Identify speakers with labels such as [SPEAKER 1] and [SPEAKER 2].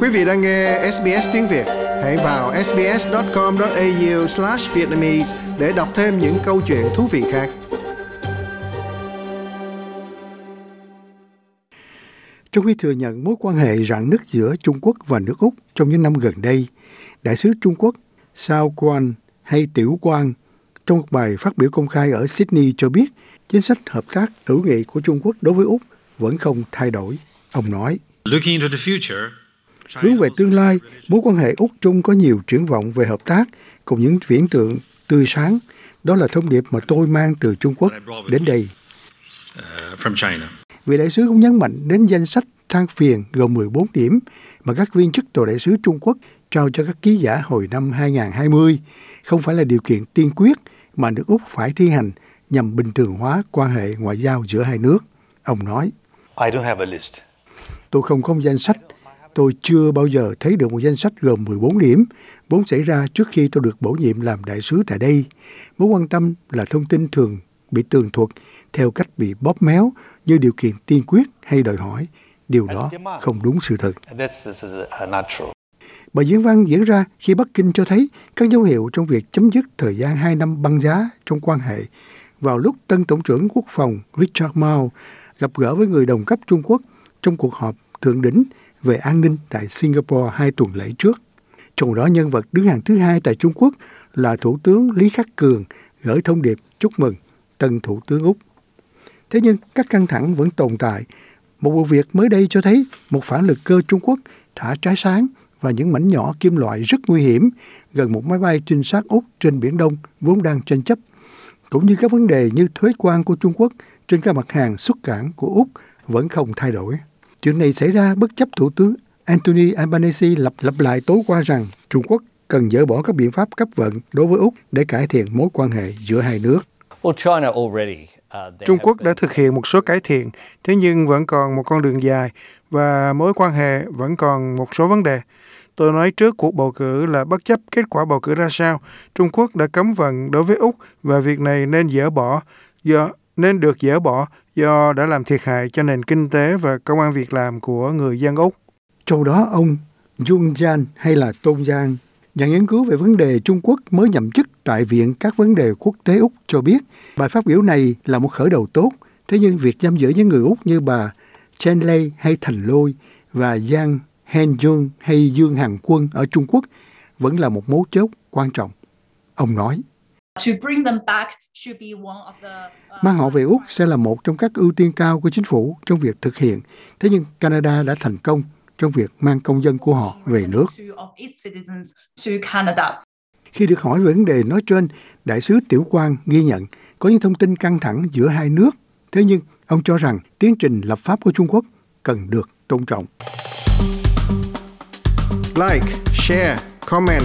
[SPEAKER 1] Quý vị đang nghe SBS tiếng Việt, hãy vào sbs.com.au/vietnamese để đọc thêm những câu chuyện thú vị khác. Trong khi thừa nhận mối quan hệ rạn nứt giữa Trung Quốc và nước Úc trong những năm gần đây, đại sứ Trung Quốc Sao Quan hay Tiểu Quang trong một bài phát biểu công khai ở Sydney cho biết chính sách hợp tác hữu nghị của Trung Quốc đối với Úc vẫn không thay đổi. Ông nói, Hướng về tương lai, mối quan hệ Úc-Trung có nhiều triển vọng về hợp tác cùng những viễn tượng tươi sáng. Đó là thông điệp mà tôi mang từ Trung Quốc đến đây. Vị đại sứ cũng nhấn mạnh đến danh sách than phiền gồm 14 điểm mà các viên chức tòa đại sứ Trung Quốc trao cho các ký giả hồi năm 2020 không phải là điều kiện tiên quyết mà nước Úc phải thi hành nhằm bình thường hóa quan hệ ngoại giao giữa hai nước. Ông nói, Tôi không có danh sách Tôi chưa bao giờ thấy được một danh sách gồm 14 điểm, vốn xảy ra trước khi tôi được bổ nhiệm làm đại sứ tại đây. Mối quan tâm là thông tin thường bị tường thuật theo cách bị bóp méo như điều kiện tiên quyết hay đòi hỏi. Điều đó không đúng sự thật. Bài diễn văn diễn ra khi Bắc Kinh cho thấy các dấu hiệu trong việc chấm dứt thời gian 2 năm băng giá trong quan hệ vào lúc tân Tổng trưởng Quốc phòng Richard Mao gặp gỡ với người đồng cấp Trung Quốc trong cuộc họp thượng đỉnh về an ninh tại Singapore hai tuần lễ trước. Trong đó nhân vật đứng hàng thứ hai tại Trung Quốc là Thủ tướng Lý Khắc Cường gửi thông điệp chúc mừng tân Thủ tướng Úc. Thế nhưng các căng thẳng vẫn tồn tại. Một vụ việc mới đây cho thấy một phản lực cơ Trung Quốc thả trái sáng và những mảnh nhỏ kim loại rất nguy hiểm gần một máy bay trinh sát Úc trên Biển Đông vốn đang tranh chấp, cũng như các vấn đề như thuế quan của Trung Quốc trên các mặt hàng xuất cảng của Úc vẫn không thay đổi. Chuyện này xảy ra bất chấp Thủ tướng Anthony Albanese lặp lặp lại tối qua rằng Trung Quốc cần dỡ bỏ các biện pháp cấp vận đối với Úc để cải thiện mối quan hệ giữa hai nước.
[SPEAKER 2] Uh, Trung Quốc đã thực hiện một số cải thiện, thế nhưng vẫn còn một con đường dài và mối quan hệ vẫn còn một số vấn đề. Tôi nói trước cuộc bầu cử là bất chấp kết quả bầu cử ra sao, Trung Quốc đã cấm vận đối với Úc và việc này nên dỡ bỏ do nên được dỡ bỏ do đã làm thiệt hại cho nền kinh tế và công an việc làm của người dân Úc.
[SPEAKER 1] Trong đó ông Jung Jan hay là Tôn Giang, nhà nghiên cứu về vấn đề Trung Quốc mới nhậm chức tại Viện các vấn đề quốc tế Úc cho biết bài phát biểu này là một khởi đầu tốt, thế nhưng việc giam giữ những người Úc như bà Chen Lei hay Thành Lôi và Giang Hen Jung hay Dương Hằng Quân ở Trung Quốc vẫn là một mấu chốt quan trọng. Ông nói. Mang họ về Úc sẽ là một trong các ưu tiên cao của chính phủ trong việc thực hiện. Thế nhưng Canada đã thành công trong việc mang công dân của họ về nước. Khi được hỏi về vấn đề nói trên, Đại sứ Tiểu Quang ghi nhận có những thông tin căng thẳng giữa hai nước. Thế nhưng ông cho rằng tiến trình lập pháp của Trung Quốc cần được tôn trọng. Like, share, comment.